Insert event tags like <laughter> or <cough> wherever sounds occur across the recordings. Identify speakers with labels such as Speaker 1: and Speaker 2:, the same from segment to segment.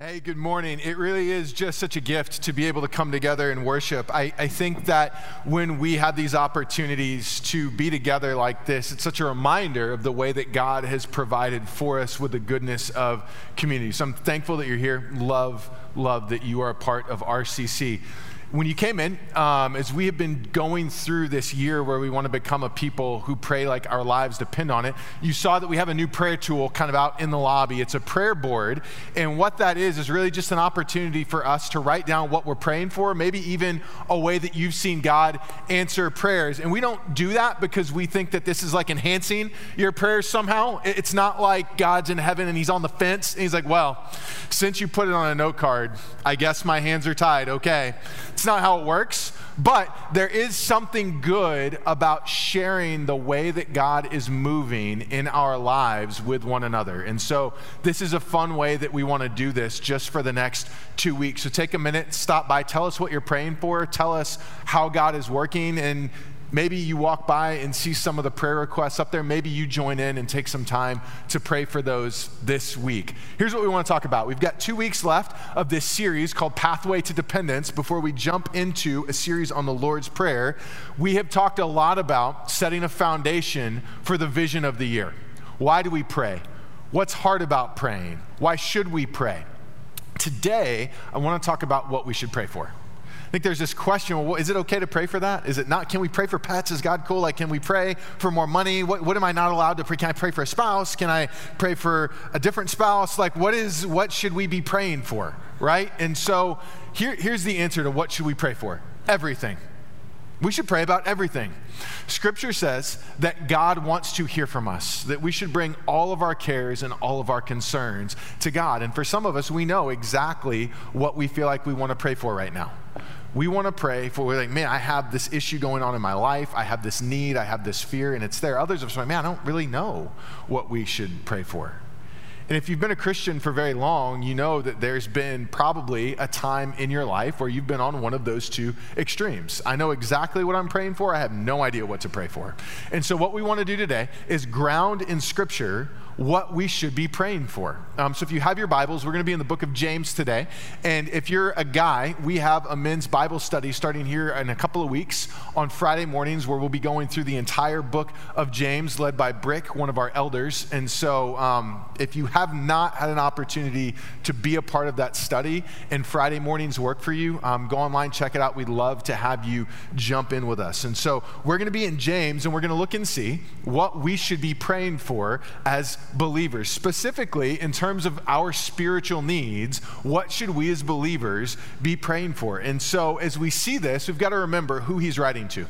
Speaker 1: Hey, good morning. It really is just such a gift to be able to come together and worship. I, I, think that when we have these opportunities to be together like this, it's such a reminder of the way that God has provided for us with the goodness of community. So I'm thankful that you're here. Love, love that you are a part of RCC when you came in, um, as we have been going through this year where we want to become a people who pray like our lives depend on it, you saw that we have a new prayer tool kind of out in the lobby. It's a prayer board. And what that is, is really just an opportunity for us to write down what we're praying for, maybe even a way that you've seen God answer prayers. And we don't do that because we think that this is like enhancing your prayers somehow. It's not like God's in heaven and he's on the fence and he's like, well, since you put it on a note card, I guess my hands are tied. Okay. It's not how it works, but there is something good about sharing the way that God is moving in our lives with one another. And so, this is a fun way that we want to do this just for the next two weeks. So, take a minute, stop by, tell us what you're praying for, tell us how God is working, and Maybe you walk by and see some of the prayer requests up there. Maybe you join in and take some time to pray for those this week. Here's what we want to talk about. We've got two weeks left of this series called Pathway to Dependence before we jump into a series on the Lord's Prayer. We have talked a lot about setting a foundation for the vision of the year. Why do we pray? What's hard about praying? Why should we pray? Today, I want to talk about what we should pray for. I think there's this question well, is it okay to pray for that? Is it not? Can we pray for pets? Is God cool? Like, can we pray for more money? What, what am I not allowed to pray? Can I pray for a spouse? Can I pray for a different spouse? Like, what is, what should we be praying for? Right? And so here, here's the answer to what should we pray for? Everything. We should pray about everything. Scripture says that God wants to hear from us, that we should bring all of our cares and all of our concerns to God. And for some of us, we know exactly what we feel like we want to pray for right now we want to pray for, we're like, man, I have this issue going on in my life. I have this need. I have this fear, and it's there. Others are like, man, I don't really know what we should pray for. And if you've been a Christian for very long, you know that there's been probably a time in your life where you've been on one of those two extremes. I know exactly what I'm praying for. I have no idea what to pray for. And so, what we want to do today is ground in Scripture what we should be praying for. Um, so if you have your Bibles, we're going to be in the book of James today. And if you're a guy, we have a men's Bible study starting here in a couple of weeks on Friday mornings where we'll be going through the entire book of James, led by Brick, one of our elders. And so um, if you have not had an opportunity to be a part of that study and Friday mornings work for you, um, go online, check it out. We'd love to have you jump in with us. And so we're going to be in James and we're going to look and see what we should be praying for as believers. Specifically, in terms of our spiritual needs, what should we as believers be praying for? And so, as we see this, we've got to remember who he's writing to.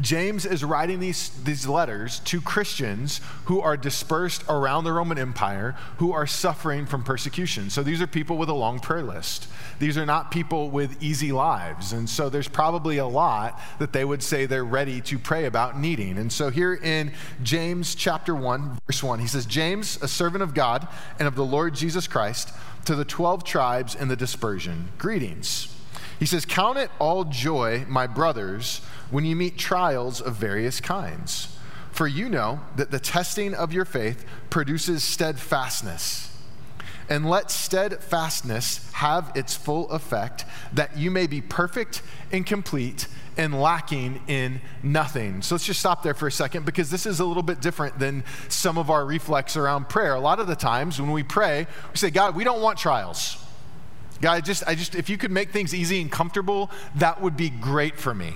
Speaker 1: James is writing these, these letters to Christians who are dispersed around the Roman Empire who are suffering from persecution. So these are people with a long prayer list. These are not people with easy lives. And so there's probably a lot that they would say they're ready to pray about needing. And so here in James chapter 1, verse 1, he says, James, a servant of God and of the Lord Jesus Christ, to the 12 tribes in the dispersion, greetings. He says, Count it all joy, my brothers when you meet trials of various kinds. For you know that the testing of your faith produces steadfastness. And let steadfastness have its full effect, that you may be perfect and complete and lacking in nothing. So let's just stop there for a second because this is a little bit different than some of our reflex around prayer. A lot of the times when we pray, we say, God, we don't want trials. God, I just, I just, if you could make things easy and comfortable, that would be great for me.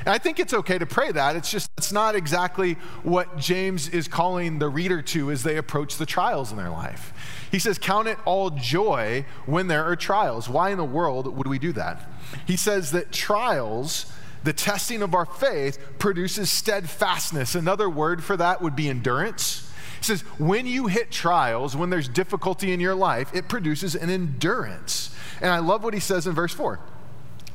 Speaker 1: And I think it's okay to pray that. It's just, it's not exactly what James is calling the reader to as they approach the trials in their life. He says, Count it all joy when there are trials. Why in the world would we do that? He says that trials, the testing of our faith, produces steadfastness. Another word for that would be endurance. He says, when you hit trials, when there's difficulty in your life, it produces an endurance. And I love what he says in verse 4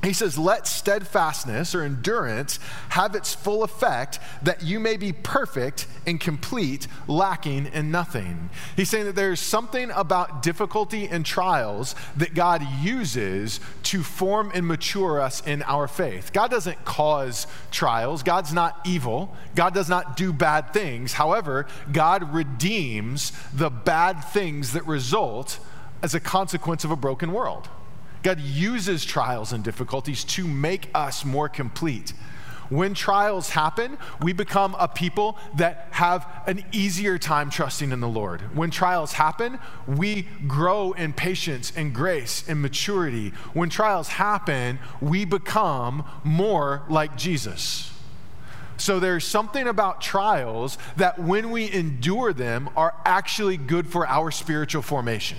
Speaker 1: he says, Let steadfastness or endurance have its full effect, that you may be perfect and complete, lacking in nothing. He's saying that there's something about difficulty and trials that God uses to form and mature us in our faith. God doesn't cause trials, God's not evil, God does not do bad things. However, God redeems the bad things that result as a consequence of a broken world. God uses trials and difficulties to make us more complete. When trials happen, we become a people that have an easier time trusting in the Lord. When trials happen, we grow in patience and grace and maturity. When trials happen, we become more like Jesus. So there's something about trials that when we endure them are actually good for our spiritual formation.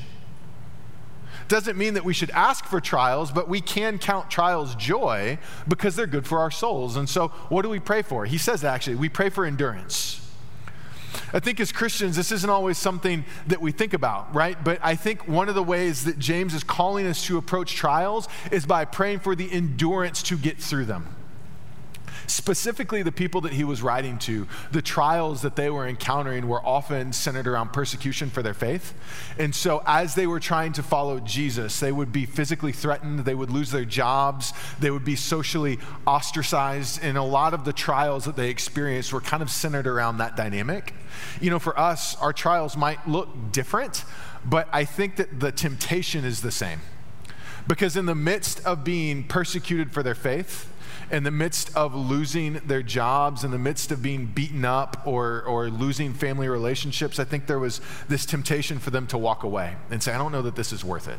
Speaker 1: Doesn't mean that we should ask for trials, but we can count trials joy because they're good for our souls. And so, what do we pray for? He says actually, we pray for endurance. I think as Christians, this isn't always something that we think about, right? But I think one of the ways that James is calling us to approach trials is by praying for the endurance to get through them specifically the people that he was writing to, the trials that they were encountering were often centered around persecution for their faith. And so, as they were trying to follow Jesus, they would be physically threatened, they would lose their jobs, they would be socially ostracized. And a lot of the trials that they experienced were kind of centered around that dynamic. You know, for us, our trials might look different, but I think that the temptation is the same. Because in the midst of being persecuted for their faith, in the midst of losing their jobs, in the midst of being beaten up or, or losing family relationships, I think there was this temptation for them to walk away and say, I don't know that this is worth it.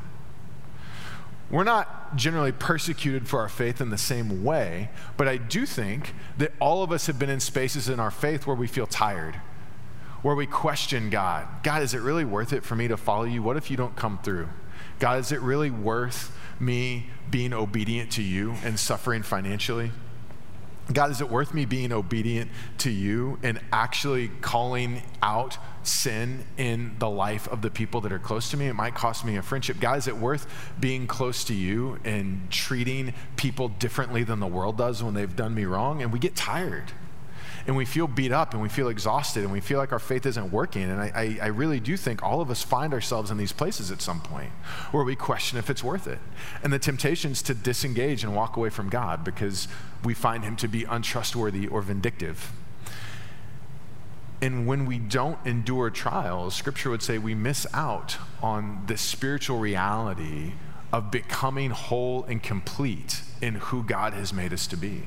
Speaker 1: We're not generally persecuted for our faith in the same way, but I do think that all of us have been in spaces in our faith where we feel tired, where we question God. God, is it really worth it for me to follow you? What if you don't come through? God, is it really worth me being obedient to you and suffering financially? God, is it worth me being obedient to you and actually calling out sin in the life of the people that are close to me? It might cost me a friendship. God, is it worth being close to you and treating people differently than the world does when they've done me wrong? And we get tired and we feel beat up and we feel exhausted and we feel like our faith isn't working. And I, I, I, really do think all of us find ourselves in these places at some point where we question if it's worth it. And the temptation's to disengage and walk away from God because we find Him to be untrustworthy or vindictive. And when we don't endure trials, Scripture would say we miss out on the spiritual reality of becoming whole and complete in who God has made us to be.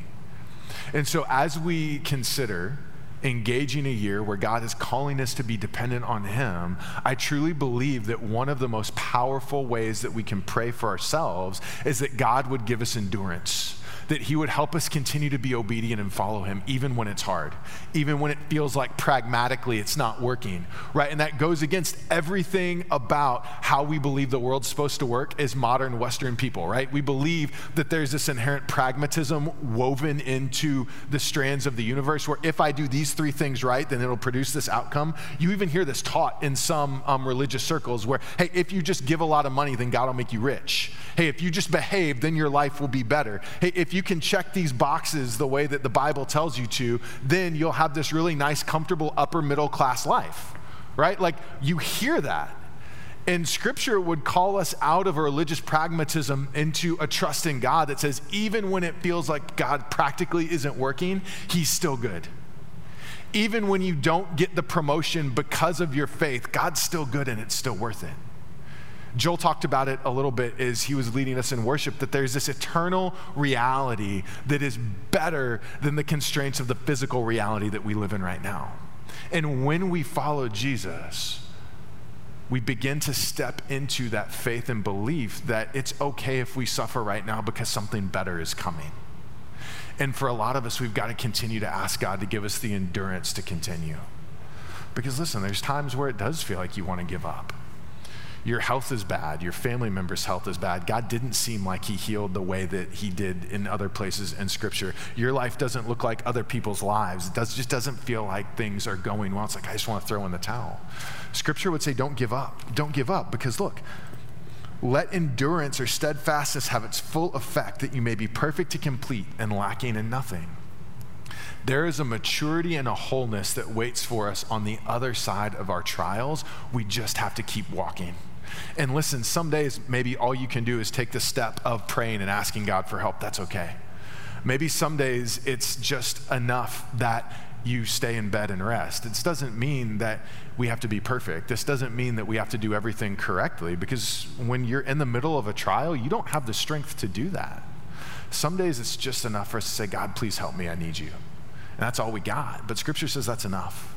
Speaker 1: And so, as we consider engaging a year where God is calling us to be dependent on Him, I truly believe that one of the most powerful ways that we can pray for ourselves is that God would give us endurance that He would help us continue to be obedient and follow Him, even when it's hard, even when it feels like pragmatically it's not working, right? And that goes against everything about how we believe the world's supposed to work as modern Western people, right? We believe that there's this inherent pragmatism woven into the strands of the universe where if I do these three things right, then it'll produce this outcome. You even hear this taught in some um, religious circles where, hey, if you just give a lot of money, then God will make you rich. Hey, if you just behave, then your life will be better. Hey, if you can check these boxes the way that the Bible tells you to, then you'll have this really nice, comfortable upper middle class life, right? Like you hear that. And scripture would call us out of a religious pragmatism into a trust in God that says, even when it feels like God practically isn't working, He's still good. Even when you don't get the promotion because of your faith, God's still good and it's still worth it. Joel talked about it a little bit as he was leading us in worship that there's this eternal reality that is better than the constraints of the physical reality that we live in right now. And when we follow Jesus, we begin to step into that faith and belief that it's okay if we suffer right now because something better is coming. And for a lot of us, we've got to continue to ask God to give us the endurance to continue. Because listen, there's times where it does feel like you want to give up your health is bad, your family member's health is bad. God didn't seem like He healed the way that He did in other places in Scripture. Your life doesn't look like other people's lives. It does, just doesn't feel like things are going well. It's like, I just want to throw in the towel. Scripture would say, don't give up. Don't give up because look, let endurance or steadfastness have its full effect that you may be perfect to complete and lacking in nothing. There is a maturity and a wholeness that waits for us on the other side of our trials. We just have to keep walking. And listen, some days maybe all you can do is take the step of praying and asking God for help. That's okay. Maybe some days it's just enough that you stay in bed and rest. This doesn't mean that we have to be perfect. This doesn't mean that we have to do everything correctly because when you're in the middle of a trial, you don't have the strength to do that. Some days it's just enough for us to say, God, please help me, I need you. And that's all we got. But scripture says that's enough.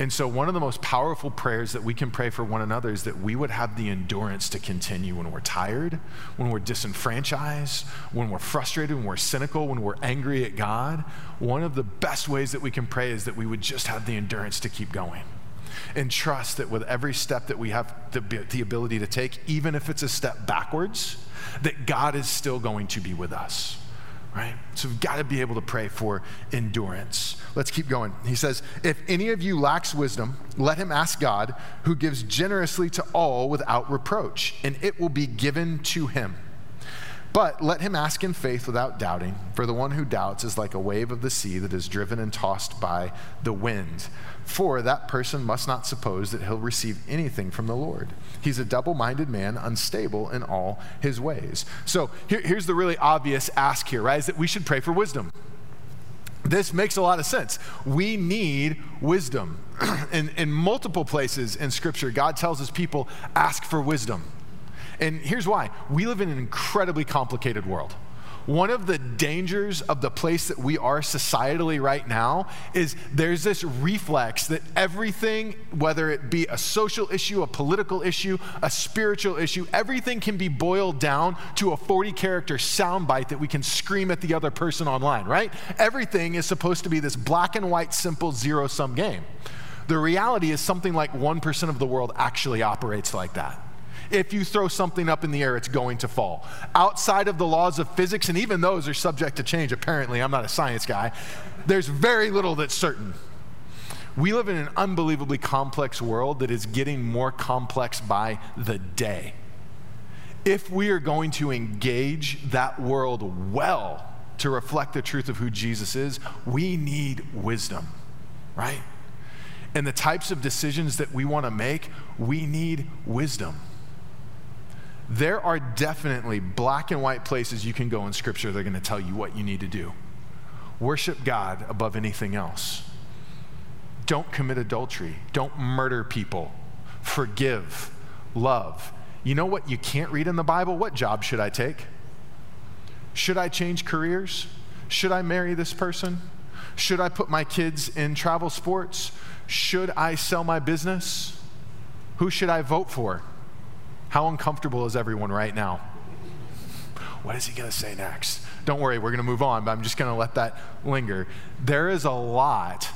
Speaker 1: And so, one of the most powerful prayers that we can pray for one another is that we would have the endurance to continue when we're tired, when we're disenfranchised, when we're frustrated, when we're cynical, when we're angry at God. One of the best ways that we can pray is that we would just have the endurance to keep going and trust that with every step that we have the, the ability to take, even if it's a step backwards, that God is still going to be with us right? So we've got to be able to pray for endurance. Let's keep going. He says, If any of you lacks wisdom, let him ask God, who gives generously to all without reproach, and it will be given to him. But let him ask in faith without doubting, for the one who doubts is like a wave of the sea that is driven and tossed by the wind. For that person must not suppose that he'll receive anything from the Lord. He's a double minded man, unstable in all his ways. So here, here's the really obvious ask here, right? Is that we should pray for wisdom. This makes a lot of sense. We need wisdom. <clears throat> in, in multiple places in Scripture, God tells his people, ask for wisdom. And here's why we live in an incredibly complicated world. One of the dangers of the place that we are societally right now is there's this reflex that everything, whether it be a social issue, a political issue, a spiritual issue, everything can be boiled down to a 40 character soundbite that we can scream at the other person online, right? Everything is supposed to be this black and white, simple zero sum game. The reality is something like 1% of the world actually operates like that. If you throw something up in the air, it's going to fall. Outside of the laws of physics, and even those are subject to change, apparently, I'm not a science guy, there's very little that's certain. We live in an unbelievably complex world that is getting more complex by the day. If we are going to engage that world well to reflect the truth of who Jesus is, we need wisdom, right? And the types of decisions that we want to make, we need wisdom there are definitely black and white places you can go in Scripture that are going to tell you what you need to do. Worship God above anything else. Don't commit adultery. Don't murder people. Forgive. Love. You know what you can't read in the Bible? What job should I take? Should I change careers? Should I marry this person? Should I put my kids in travel sports? Should I sell my business? Who should I vote for? How uncomfortable is everyone right now? What is he going to say next? Don't worry, we're going to move on, but I'm just going to let that linger. There is a lot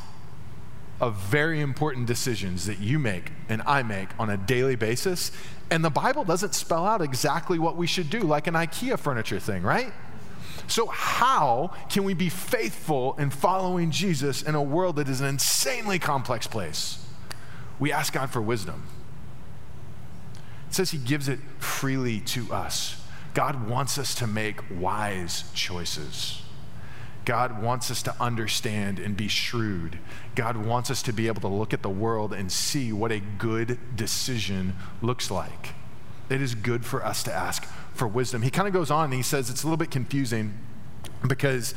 Speaker 1: of very important decisions that you make and I make on a daily basis, and the Bible doesn't spell out exactly what we should do, like an IKEA furniture thing, right? So, how can we be faithful in following Jesus in a world that is an insanely complex place? We ask God for wisdom. It says he gives it freely to us. God wants us to make wise choices. God wants us to understand and be shrewd. God wants us to be able to look at the world and see what a good decision looks like. It is good for us to ask for wisdom. He kind of goes on and he says it's a little bit confusing because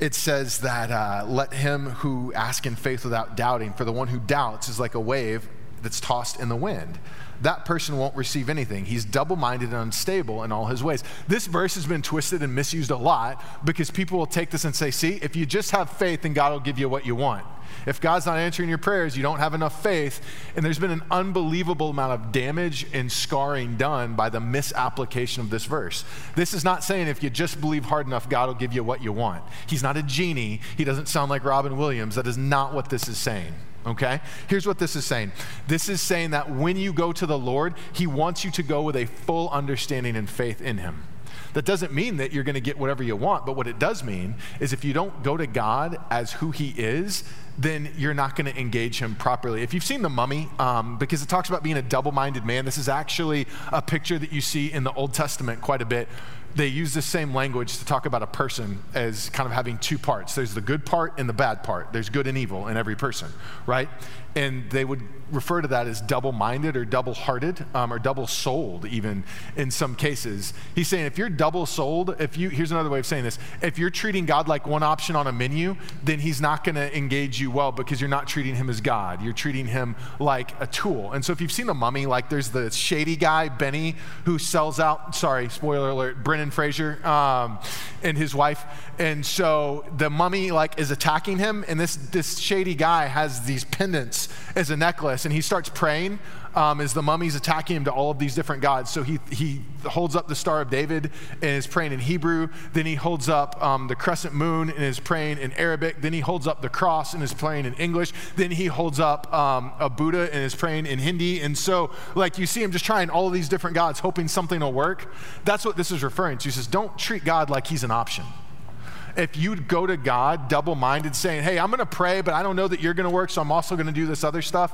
Speaker 1: it says that uh, let him who ask in faith without doubting, for the one who doubts is like a wave that's tossed in the wind that person won't receive anything. He's double minded and unstable in all his ways. This verse has been twisted and misused a lot because people will take this and say, see, if you just have faith, then God will give you what you want. If God's not answering your prayers, you don't have enough faith. And there's been an unbelievable amount of damage and scarring done by the misapplication of this verse. This is not saying if you just believe hard enough, God will give you what you want. He's not a genie. He doesn't sound like Robin Williams. That is not what this is saying okay? Here's what this is saying this is saying that when you go to the Lord, He wants you to go with a full understanding and faith in Him. That doesn't mean that you're going to get whatever you want, but what it does mean is if you don't go to God as who He is, then you're not going to engage Him properly. If you've seen The Mummy, um, because it talks about being a double minded man, this is actually a picture that you see in the Old Testament quite a bit. They use the same language to talk about a person as kind of having two parts. There's the good part and the bad part. There's good and evil in every person, right? And they would refer to that as double minded or double hearted um, or double souled, even in some cases. He's saying if you're double souled, if you, here's another way of saying this if you're treating God like one option on a menu, then he's not going to engage you well because you're not treating him as God. You're treating him like a tool. And so if you've seen the mummy, like there's the shady guy, Benny, who sells out, sorry, spoiler alert, Brendan Fraser um, and his wife. And so the mummy like is attacking him, and this, this shady guy has these pendants as a necklace, and he starts praying um, as the mummy's attacking him to all of these different gods. So he, he holds up the Star of David and is praying in Hebrew. Then he holds up um, the crescent moon and is praying in Arabic. Then he holds up the cross and is praying in English. Then he holds up um, a Buddha and is praying in Hindi. And so, like, you see him just trying all these different gods, hoping something will work. That's what this is referring to. He says, don't treat God like he's an option if you'd go to God double minded, saying, Hey, I'm going to pray, but I don't know that you're going to work, so I'm also going to do this other stuff,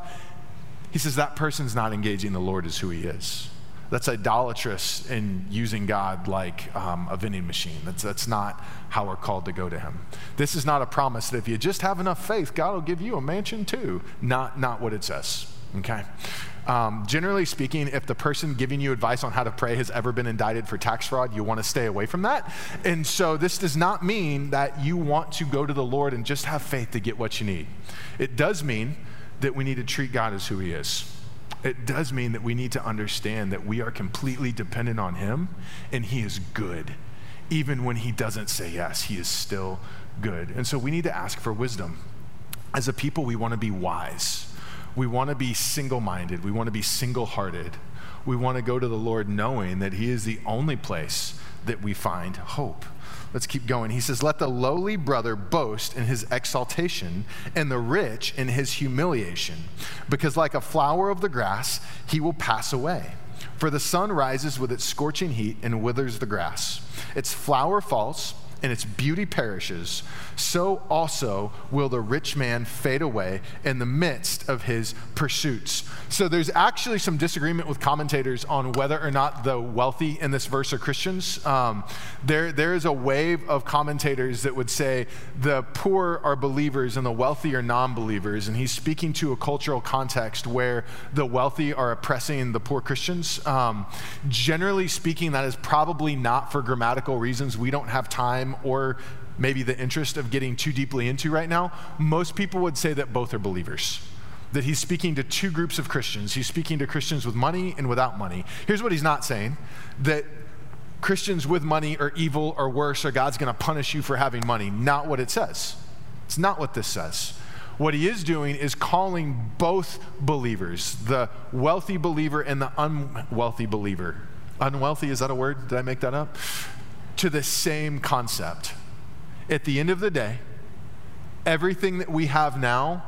Speaker 1: he says that person's not engaging the Lord as who he is. That's idolatrous in using God like um, a vending machine. That's, that's not how we're called to go to Him. This is not a promise that if you just have enough faith, God will give you a mansion too. Not, not what it says, okay? Um, generally speaking, if the person giving you advice on how to pray has ever been indicted for tax fraud, you want to stay away from that. And so this does not mean that you want to go to the Lord and just have faith to get what you need. It does mean that we need to treat God as who He is. It does mean that we need to understand that we are completely dependent on Him and He is good. Even when He doesn't say yes, He is still good. And so we need to ask for wisdom. As a people, we want to be wise. We want to be single minded. We want to be single hearted. We want to go to the Lord knowing that He is the only place that we find hope. Let's keep going. He says, Let the lowly brother boast in his exaltation, and the rich in his humiliation, because like a flower of the grass, he will pass away. For the sun rises with its scorching heat and withers the grass. Its flower falls and its beauty perishes, so also will the rich man fade away in the midst of his pursuits. So there's actually some disagreement with commentators on whether or not the wealthy in this verse are Christians. Um, there, there is a wave of commentators that would say the poor are believers and the wealthy are non believers. And he's speaking to a cultural context where the wealthy are oppressing the poor Christians. Um, generally speaking, that is probably not for grammatical reasons. We don't have time or maybe the interest of getting too deeply into right now, most people would say that both are believers. That he's speaking to two groups of Christians. He's speaking to Christians with money and without money. Here's what he's not saying that Christians with money are evil or worse, or God's going to punish you for having money. Not what it says. It's not what this says. What he is doing is calling both believers, the wealthy believer and the unwealthy believer. Unwealthy, is that a word? Did I make that up? To the same concept at the end of the day, everything that we have now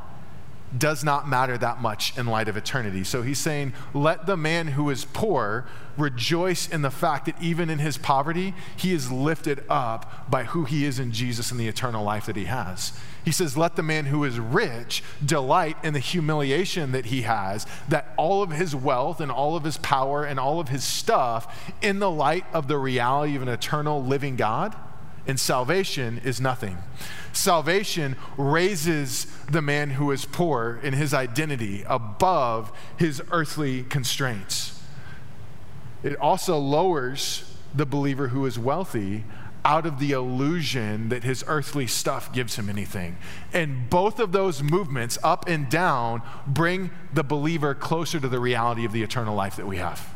Speaker 1: does not matter that much in light of eternity. So he's saying, let the man who is poor rejoice in the fact that even in his poverty, he is lifted up by who he is in Jesus and the eternal life that he has. He says, let the man who is rich delight in the humiliation that he has, that all of his wealth and all of his power and all of his stuff, in the light of the reality of an eternal living God and salvation is nothing. Salvation raises the man who is poor in his identity above his earthly constraints. It also lowers the believer who is wealthy out of the illusion that his earthly stuff gives him anything. And both of those movements, up and down, bring the believer closer to the reality of the eternal life that we have.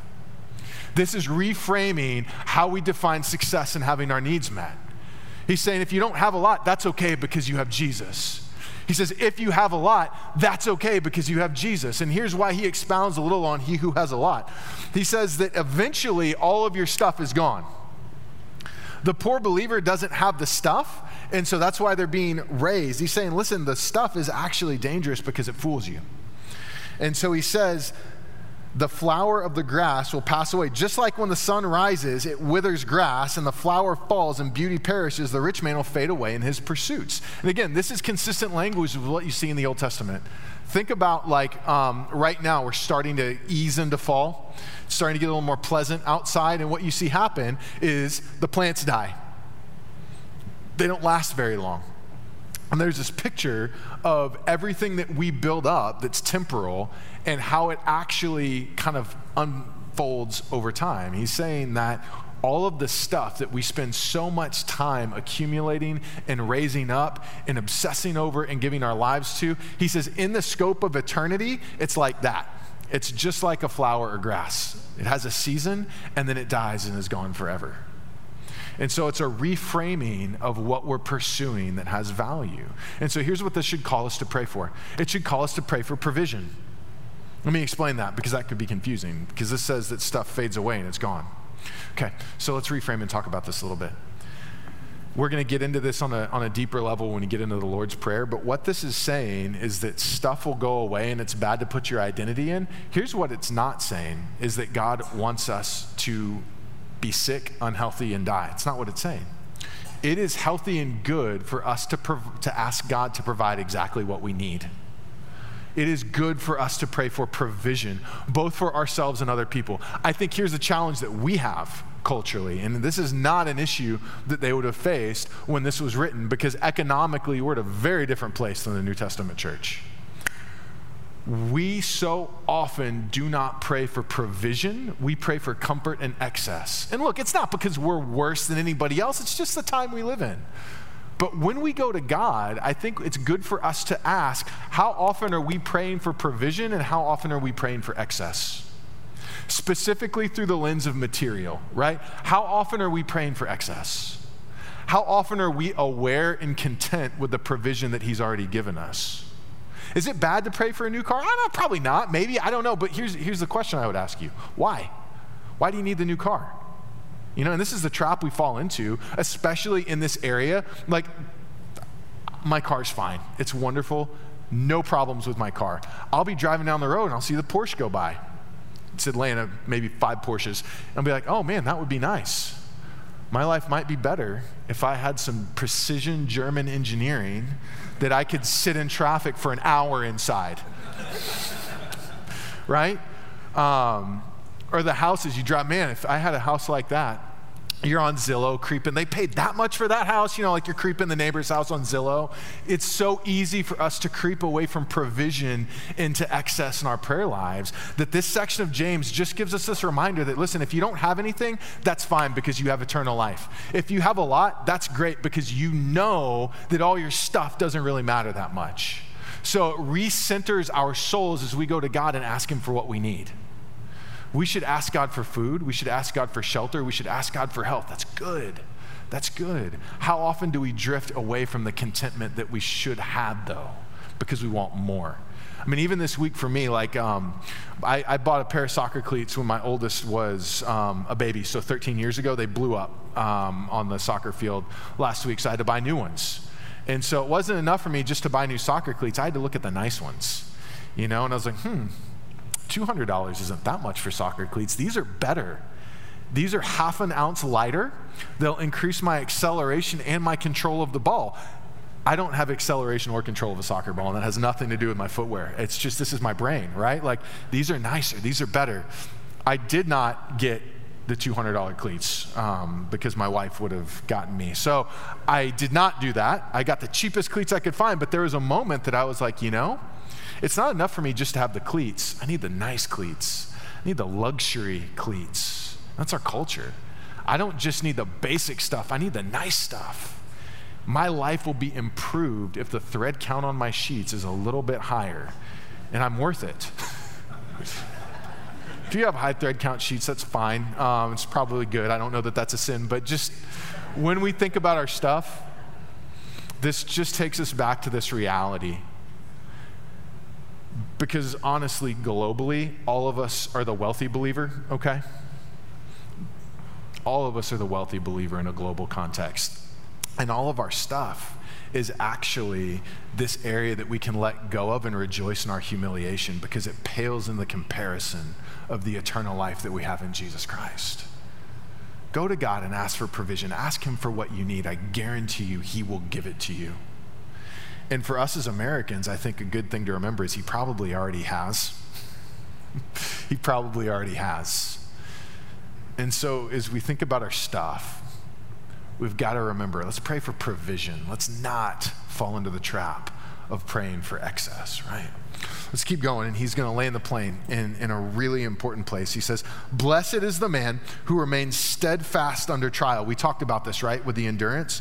Speaker 1: This is reframing how we define success and having our needs met. He's saying if you don't have a lot, that's okay because you have Jesus. He says, if you have a lot, that's okay because you have Jesus. And here's why he expounds a little on he who has a lot. He says that eventually all of your stuff is gone. The poor believer doesn't have the stuff, and so that's why they're being raised. He's saying, listen, the stuff is actually dangerous because it fools you. And so he says, the flower of the grass will pass away. Just like when the sun rises, it withers grass and the flower falls and beauty perishes, the rich man will fade away in his pursuits. And again, this is consistent language with what you see in the Old Testament. Think about like um, right now, we're starting to ease into fall, it's starting to get a little more pleasant outside, and what you see happen is the plants die. They don't last very long. And there's this picture of everything that we build up that's temporal and how it actually kind of unfolds over time. He's saying that all of the stuff that we spend so much time accumulating and raising up and obsessing over and giving our lives to, he says, in the scope of eternity, it's like that. It's just like a flower or grass. It has a season and then it dies and is gone forever. And so it's a reframing of what we're pursuing that has value. And so here's what this should call us to pray for it should call us to pray for provision. Let me explain that because that could be confusing because this says that stuff fades away and it's gone. Okay, so let's reframe and talk about this a little bit. We're going to get into this on a, on a deeper level when you get into the Lord's Prayer, but what this is saying is that stuff will go away and it's bad to put your identity in. Here's what it's not saying is that God wants us to be sick, unhealthy, and die. It's not what it's saying. It is healthy and good for us to, prov- to ask God to provide exactly what we need. It is good for us to pray for provision, both for ourselves and other people. I think here's the challenge that we have culturally, and this is not an issue that they would have faced when this was written, because economically, we're at a very different place than the New Testament church we so often do not pray for provision, we pray for comfort and excess. And look, it's not because we're worse than anybody else, it's just the time we live in. But when we go to God, I think it's good for us to ask how often are we praying for provision and how often are we praying for excess? Specifically through the lens of material, right? How often are we praying for excess? How often are we aware and content with the provision that He's already given us? Is it bad to pray for a new car? I don't know, probably not. Maybe, I don't know. But here's, here's the question I would ask you Why? Why do you need the new car? You know, and this is the trap we fall into, especially in this area. Like, my car's fine. It's wonderful. No problems with my car. I'll be driving down the road and I'll see the Porsche go by. It's Atlanta, maybe five Porsches. And I'll be like, oh man, that would be nice. My life might be better if I had some precision German engineering that I could sit in traffic for an hour inside. <laughs> right? Um, or the houses you drive. Man, if I had a house like that, you're on Zillow creeping. They paid that much for that house, you know, like you're creeping the neighbor's house on Zillow. It's so easy for us to creep away from provision into excess in our prayer lives that this section of James just gives us this reminder that, listen, if you don't have anything, that's fine because you have eternal life. If you have a lot, that's great because you know that all your stuff doesn't really matter that much. So it recenters our souls as we go to God and ask Him for what we need. We should ask God for food. We should ask God for shelter. We should ask God for health. That's good. That's good. How often do we drift away from the contentment that we should have, though, because we want more? I mean, even this week for me, like, um, I, I, bought a pair of soccer cleats when my oldest was um, a baby. So 13 years ago, they blew up um, on the soccer field last week, so I had to buy new ones. And so it wasn't enough for me just to buy new soccer cleats. I had to look at the nice ones, you know, and I was like, hmm, $200 isn't that much for soccer cleats. These are better. These are half an ounce lighter. They'll increase my acceleration and my control of the ball. I don't have acceleration or control of a soccer ball, and that has nothing to do with my footwear. It's just this is my brain, right? Like these are nicer, these are better. I did not get the $200 cleats um, because my wife would have gotten me. So I did not do that. I got the cheapest cleats I could find, but there was a moment that I was like, you know, it's not enough for me just to have the cleats. I need the nice cleats. I need the luxury cleats. That's our culture. I don't just need the basic stuff, I need the nice stuff. My life will be improved if the thread count on my sheets is a little bit higher, and I'm worth it. <laughs> if you have high thread count sheets, that's fine. Um, it's probably good. I don't know that that's a sin, but just when we think about our stuff, this just takes us back to this reality because honestly, globally, all of us are the wealthy believer, okay? All of us are the wealthy believer in a global context. And all of our stuff is actually this area that we can let go of and rejoice in our humiliation because it pales in the comparison of the eternal life that we have in Jesus Christ. Go to God and ask for provision. Ask Him for what you need. I guarantee you, He will give it to you. And for us as Americans, I think a good thing to remember is He probably already has. <laughs> he probably already has. And so as we think about our stuff, we've got to remember let's pray for provision. Let's not fall into the trap of praying for excess, right? Let's keep going. And he's going to land the plane in, in a really important place. He says, Blessed is the man who remains steadfast under trial. We talked about this, right, with the endurance.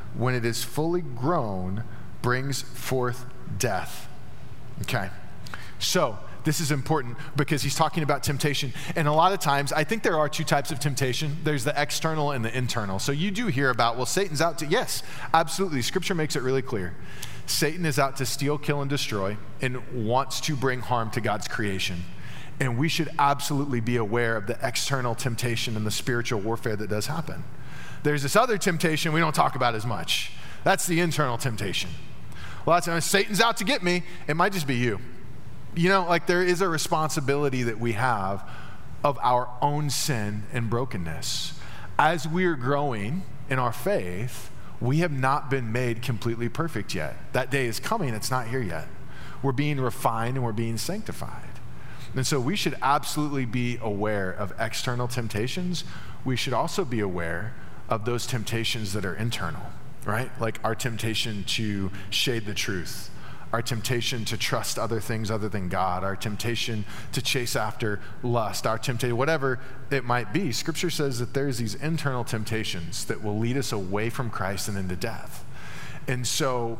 Speaker 1: when it is fully grown, brings forth death. Okay. So, this is important because he's talking about temptation. And a lot of times, I think there are two types of temptation there's the external and the internal. So you do hear about, well, Satan's out to, yes, absolutely. Scripture makes it really clear. Satan is out to steal, kill, and destroy and wants to bring harm to God's creation. And we should absolutely be aware of the external temptation and the spiritual warfare that does happen. There's this other temptation we don't talk about as much. That's the internal temptation. Well, that's Satan's out to get me. It might just be you. You know, like there is a responsibility that we have of our own sin and brokenness. As we're growing in our faith, we have not been made completely perfect yet. That day is coming, it's not here yet. We're being refined and we're being sanctified. And so we should absolutely be aware of external temptations. We should also be aware of those temptations that are internal, right? Like our temptation to shade the truth, our temptation to trust other things other than God, our temptation to chase after lust, our temptation, whatever it might be. Scripture says that there's these internal temptations that will lead us away from Christ and into death. And so,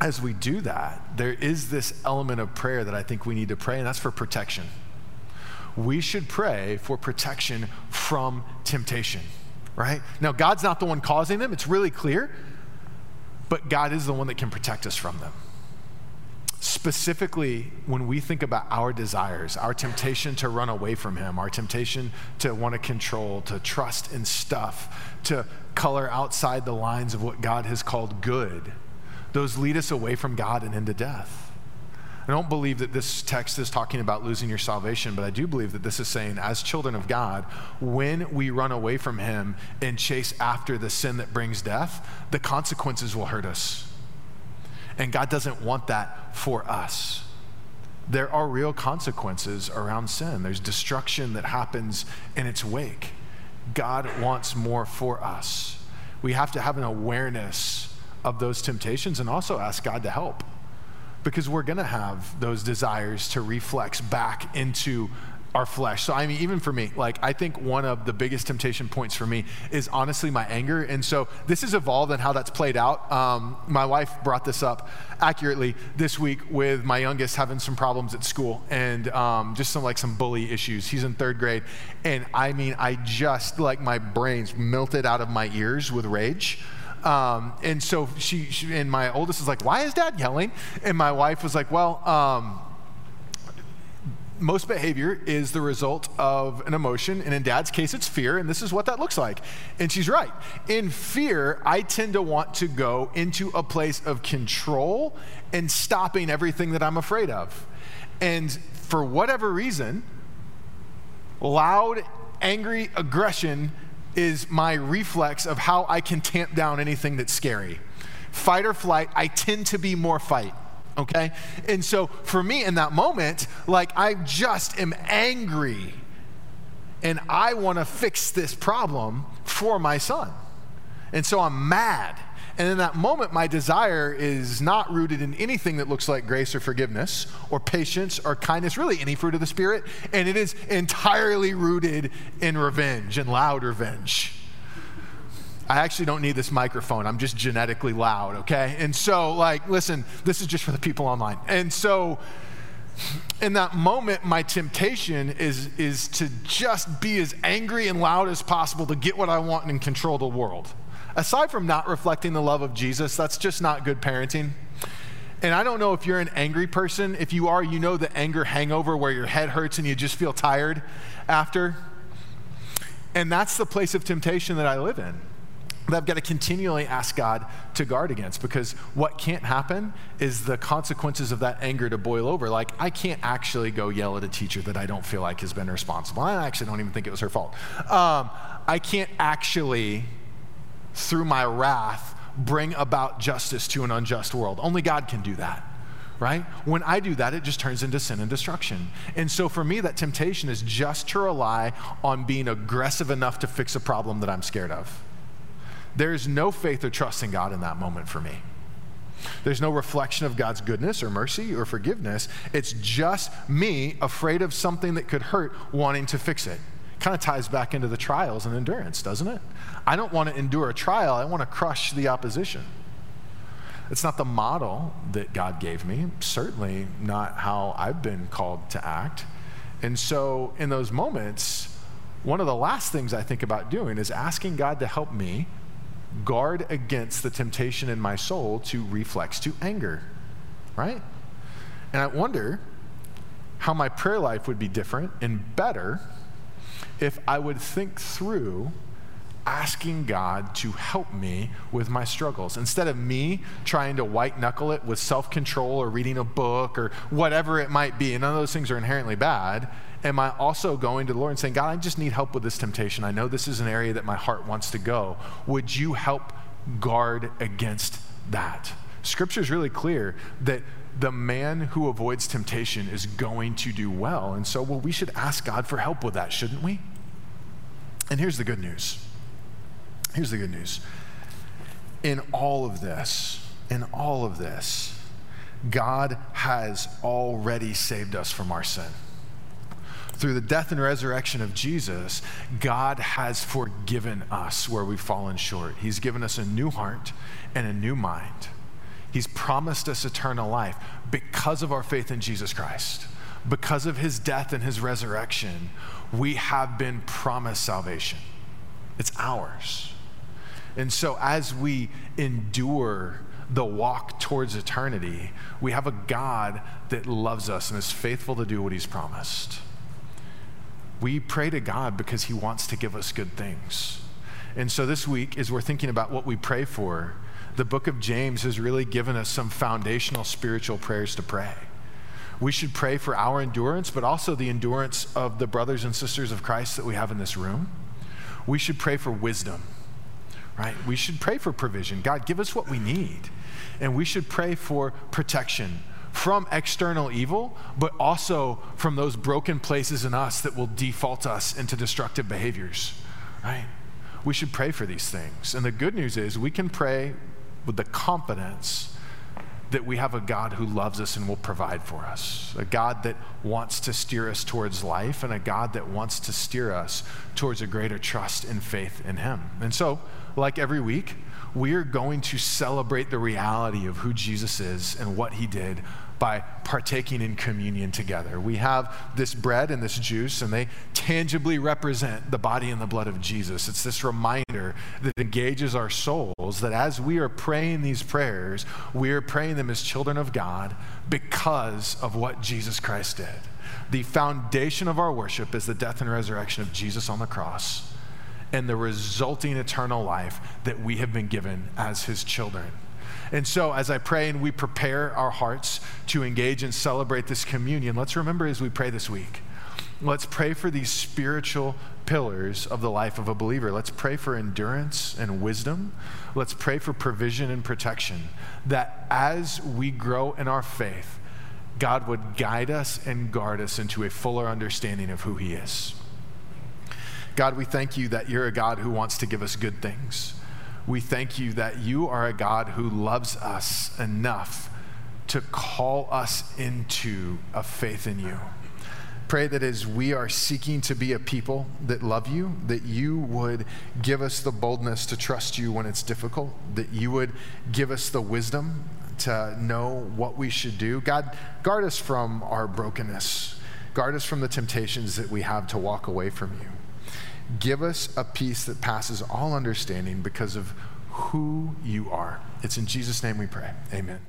Speaker 1: as we do that, there is this element of prayer that I think we need to pray, and that's for protection. We should pray for protection from temptation, right? Now, God's not the one causing them, it's really clear, but God is the one that can protect us from them specifically when we think about our desires, our temptation to run away from Him, our temptation to want to control, to trust in stuff, to color outside the lines of what God has called good, those lead us away from God and into death. I don't believe that this text is talking about losing your salvation, but I do believe that this is saying, as children of God, when we run away from Him and chase after the sin that brings death, the consequences will hurt us and God doesn't want that for us. There are real consequences around sin, there's destruction that happens in its wake. God wants more for us. We have to have an awareness of those temptations and also ask God to help because we're going to have those desires to reflex back into our flesh. So, I mean, even for me, like, I think one of the biggest temptation points for me is honestly my anger. And so, this has evolved and how that's played out. Um, my wife brought this up accurately this week with my youngest having some problems at school and um, just some, like, some bully issues. He's in third grade. And I mean, I just, like, my brains melted out of my ears with rage. Um, and so she, she, and my oldest is like, why is dad yelling? And my wife was like, well, um, most behavior is the result of an emotion, and in dad's case, it's fear, and this is what that looks like. And she's right. In fear, I tend to want to go into a place of control and stopping everything that I'm afraid of. And for whatever reason, loud, angry aggression is my reflex of how I can tamp down anything that's scary. Fight or flight, I tend to be more fight okay? And so for me in that moment, like I just am angry and I want to fix this problem for my son. And so I'm mad. And in that moment, my desire is not rooted in anything that looks like grace or forgiveness or patience or kindness, really any fruit of the Spirit. And it is entirely rooted in revenge and loud revenge. I actually don't need this microphone. I'm just genetically loud, okay? And so, like, listen, this is just for the people online. And so, in that moment, my temptation is, is to just be as angry and loud as possible to get what I want and control the world. Aside from not reflecting the love of Jesus, that's just not good parenting. And I don't know if you're an angry person. If you are, you know the anger hangover where your head hurts and you just feel tired after. And that's the place of temptation that I live in that I've got to continually ask God to guard against because what can't happen is the consequences of that anger to boil over. Like, I can't actually go yell at a teacher that I don't feel like has been responsible. I actually don't even think it was her fault. Um, I can't actually, through my wrath, bring about justice to an unjust world. Only God can do that right? When I do that, it just turns into sin and destruction. And so for me, that temptation is just to rely on being aggressive enough to fix a problem that I'm scared of. There's no faith or trust in God in that moment for me. There's no reflection of God's goodness or mercy or forgiveness. It's just me afraid of something that could hurt, wanting to fix it. Kind of ties back into the trials and endurance, doesn't it? I don't want to endure a trial, I want to crush the opposition. It's not the model that God gave me, certainly not how I've been called to act. And so, in those moments, one of the last things I think about doing is asking God to help me guard against the temptation in my soul to reflex to anger, right? And I wonder how my prayer life would be different and better if I would think through asking God to help me with my struggles. Instead of me trying to white knuckle it with self control or reading a book or whatever it might be, and none of those things are inherently bad, am I also going to the Lord and saying, God, I just need help with this temptation. I know this is an area that my heart wants to go. Would you help guard against that? Scripture is really clear that the man who avoids temptation is going to do well. And so, well, we should ask God for help with that, shouldn't we? And here's the good news. Here's the good news. In all of this, in all of this, God has already saved us from our sin through the death and resurrection of Jesus, God has forgiven us where we've fallen short. He's given us a new heart and a new mind. He's promised us eternal life because of our faith in Jesus Christ. Because of his death and his resurrection, we have been promised salvation. It's ours. And so as we endure the walk towards eternity, we have a God that loves us and is faithful to do what he's promised. We pray to God because He wants to give us good things. And so this week, as we're thinking about what we pray for, the book of James has really given us some foundational spiritual prayers to pray. We should pray for our endurance, but also the endurance of the brothers and sisters of Christ that we have in this room. We should pray for wisdom, right? We should pray for provision. God, give us what we need. And we should pray for protection from external evil, but also from those broken places in us that will default us into destructive behaviors, right? We should pray for these things. And the good news is we can pray with the confidence that we have a God who loves us and will provide for us, a God that wants to steer us towards life, and a God that wants to steer us towards a greater trust and faith in Him. And so, like every week, we are going to celebrate the reality of who Jesus is and what he did by partaking in communion together. We have this bread and this juice, and they tangibly represent the body and the blood of Jesus. It's this reminder that engages our souls that as we are praying these prayers, we are praying them as children of God because of what Jesus Christ did. The foundation of our worship is the death and resurrection of Jesus on the cross and the resulting eternal life that we have been given as his children. And so, as I pray and we prepare our hearts to engage and celebrate this communion, let's remember as we pray this week, let's pray for these spiritual pillars of the life of a believer. Let's pray for endurance and wisdom. Let's pray for provision and protection. That as we grow in our faith, God would guide us and guard us into a fuller understanding of who He is. God, we thank you that you're a God who wants to give us good things. We thank you that you are a God who loves us enough to call us into a faith in you. pray that as we are seeking to be a people that love you, that you would give us the boldness to trust you when it's difficult, that you would give us the wisdom to know what we should do. God, guard us from our brokenness, guard us from the temptations that we have to walk away from you. Give us a peace that passes all understanding because of who you are. It's in Jesus' name we pray. Amen.